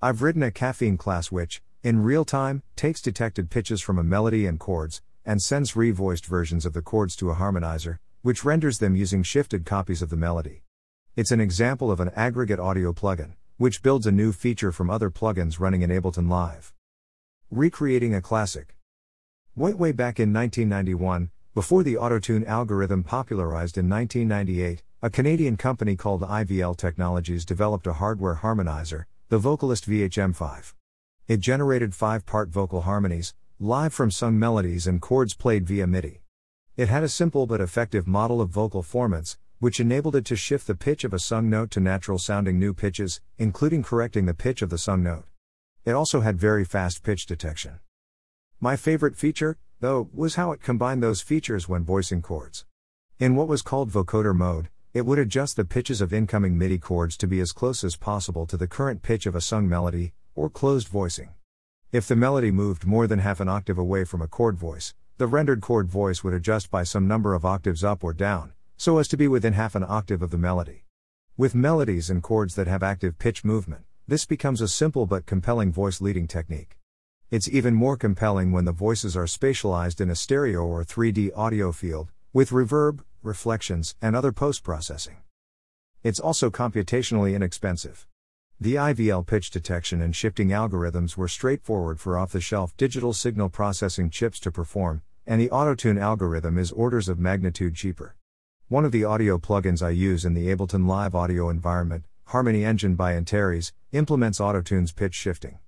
I've written a caffeine class which, in real time, takes detected pitches from a melody and chords, and sends revoiced versions of the chords to a harmonizer, which renders them using shifted copies of the melody. It's an example of an aggregate audio plugin, which builds a new feature from other plugins running in Ableton Live. Recreating a classic. Way, way back in 1991, before the autotune algorithm popularized in 1998, a Canadian company called IVL Technologies developed a hardware harmonizer, the Vocalist VHM5. It generated five part vocal harmonies, live from sung melodies and chords played via MIDI. It had a simple but effective model of vocal formants, which enabled it to shift the pitch of a sung note to natural sounding new pitches, including correcting the pitch of the sung note. It also had very fast pitch detection. My favorite feature, though, was how it combined those features when voicing chords. In what was called vocoder mode, it would adjust the pitches of incoming MIDI chords to be as close as possible to the current pitch of a sung melody, or closed voicing. If the melody moved more than half an octave away from a chord voice, the rendered chord voice would adjust by some number of octaves up or down, so as to be within half an octave of the melody. With melodies and chords that have active pitch movement, this becomes a simple but compelling voice leading technique. It's even more compelling when the voices are spatialized in a stereo or 3D audio field, with reverb, reflections, and other post processing. It's also computationally inexpensive. The IVL pitch detection and shifting algorithms were straightforward for off the shelf digital signal processing chips to perform, and the AutoTune algorithm is orders of magnitude cheaper. One of the audio plugins I use in the Ableton Live audio environment, Harmony Engine by Antares, implements AutoTune's pitch shifting.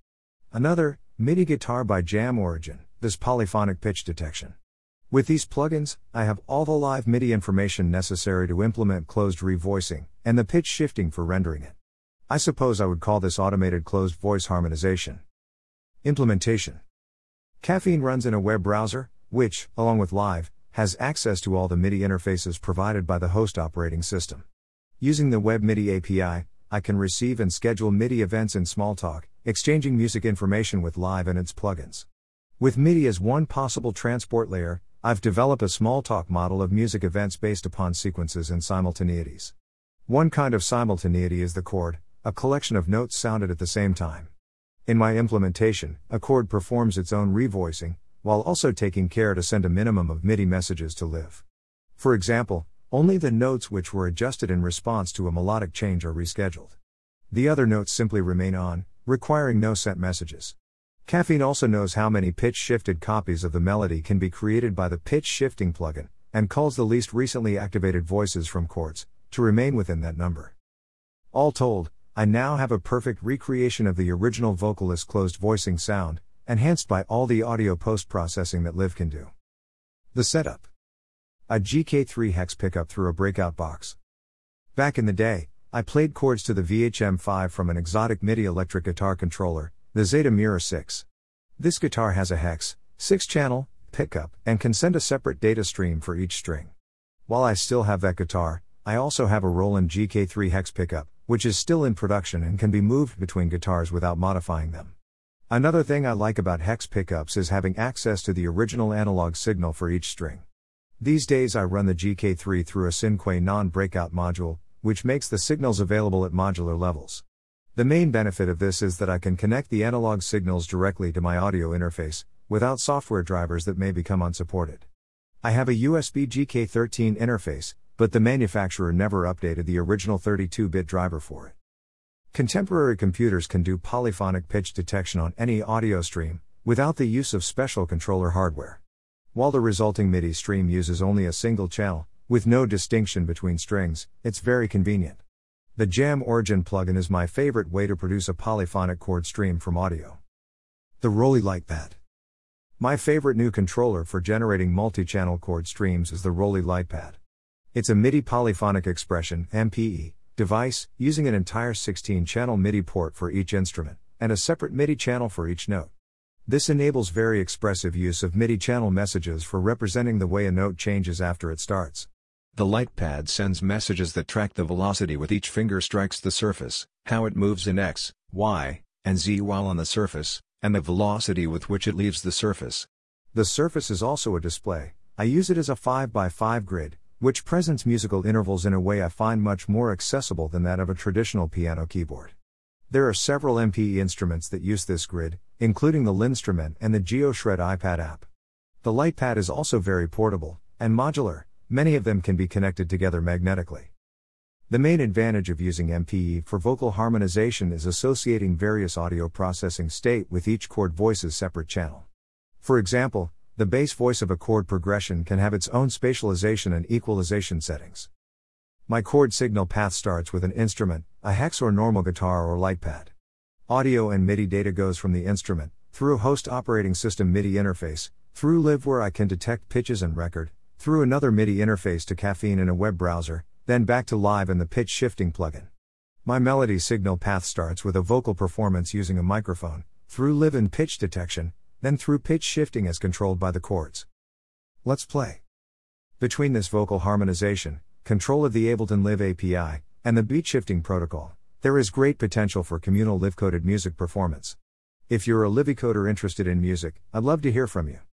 Another, MIDI Guitar by Jam Origin, does polyphonic pitch detection. With these plugins, I have all the live MIDI information necessary to implement closed revoicing, and the pitch shifting for rendering it. I suppose I would call this automated closed voice harmonization. Implementation Caffeine runs in a web browser, which, along with Live, has access to all the MIDI interfaces provided by the host operating system. Using the Web MIDI API, I can receive and schedule MIDI events in Smalltalk, exchanging music information with Live and its plugins. With MIDI as one possible transport layer, I've developed a Smalltalk model of music events based upon sequences and simultaneities. One kind of simultaneity is the chord, a collection of notes sounded at the same time. In my implementation, a chord performs its own revoicing, while also taking care to send a minimum of MIDI messages to live. For example, only the notes which were adjusted in response to a melodic change are rescheduled. The other notes simply remain on, requiring no sent messages. Caffeine also knows how many pitch shifted copies of the melody can be created by the pitch shifting plugin, and calls the least recently activated voices from chords to remain within that number. All told, I now have a perfect recreation of the original vocalist closed voicing sound, enhanced by all the audio post processing that Live can do. The setup A GK3 hex pickup through a breakout box. Back in the day, I played chords to the VHM5 from an exotic MIDI electric guitar controller, the Zeta Mirror 6. This guitar has a hex, 6 channel, pickup, and can send a separate data stream for each string. While I still have that guitar, I also have a Roland GK3 hex pickup, which is still in production and can be moved between guitars without modifying them. Another thing I like about hex pickups is having access to the original analog signal for each string. These days I run the GK3 through a Synque non breakout module, which makes the signals available at modular levels. The main benefit of this is that I can connect the analog signals directly to my audio interface, without software drivers that may become unsupported. I have a USB GK13 interface, but the manufacturer never updated the original 32 bit driver for it. Contemporary computers can do polyphonic pitch detection on any audio stream, without the use of special controller hardware. While the resulting MIDI stream uses only a single channel, with no distinction between strings, it's very convenient. The Jam Origin plugin is my favorite way to produce a polyphonic chord stream from audio. The ROLI Lightpad. My favorite new controller for generating multi channel chord streams is the ROLI Lightpad. It's a MIDI polyphonic expression MPE, device, using an entire 16 channel MIDI port for each instrument, and a separate MIDI channel for each note. This enables very expressive use of MIDI channel messages for representing the way a note changes after it starts. The light pad sends messages that track the velocity with each finger strikes the surface, how it moves in X, Y, and Z while on the surface, and the velocity with which it leaves the surface. The surface is also a display. I use it as a 5x5 grid, which presents musical intervals in a way I find much more accessible than that of a traditional piano keyboard. There are several MPE instruments that use this grid, including the LinnStrument and the GeoShred iPad app. The LightPad is also very portable and modular, many of them can be connected together magnetically. The main advantage of using MPE for vocal harmonization is associating various audio processing state with each chord voice's separate channel. For example, the bass voice of a chord progression can have its own spatialization and equalization settings. My chord signal path starts with an instrument, a hex or normal guitar or light pad. Audio and MIDI data goes from the instrument, through host operating system MIDI interface, through Live where I can detect pitches and record, through another MIDI interface to Caffeine in a web browser, then back to Live and the pitch shifting plugin. My melody signal path starts with a vocal performance using a microphone, through Live and pitch detection, then through pitch shifting as controlled by the chords. Let's play. Between this vocal harmonization, control of the Ableton Live API, and the beat shifting protocol, there is great potential for communal live coded music performance. If you're a livecoder interested in music, I'd love to hear from you.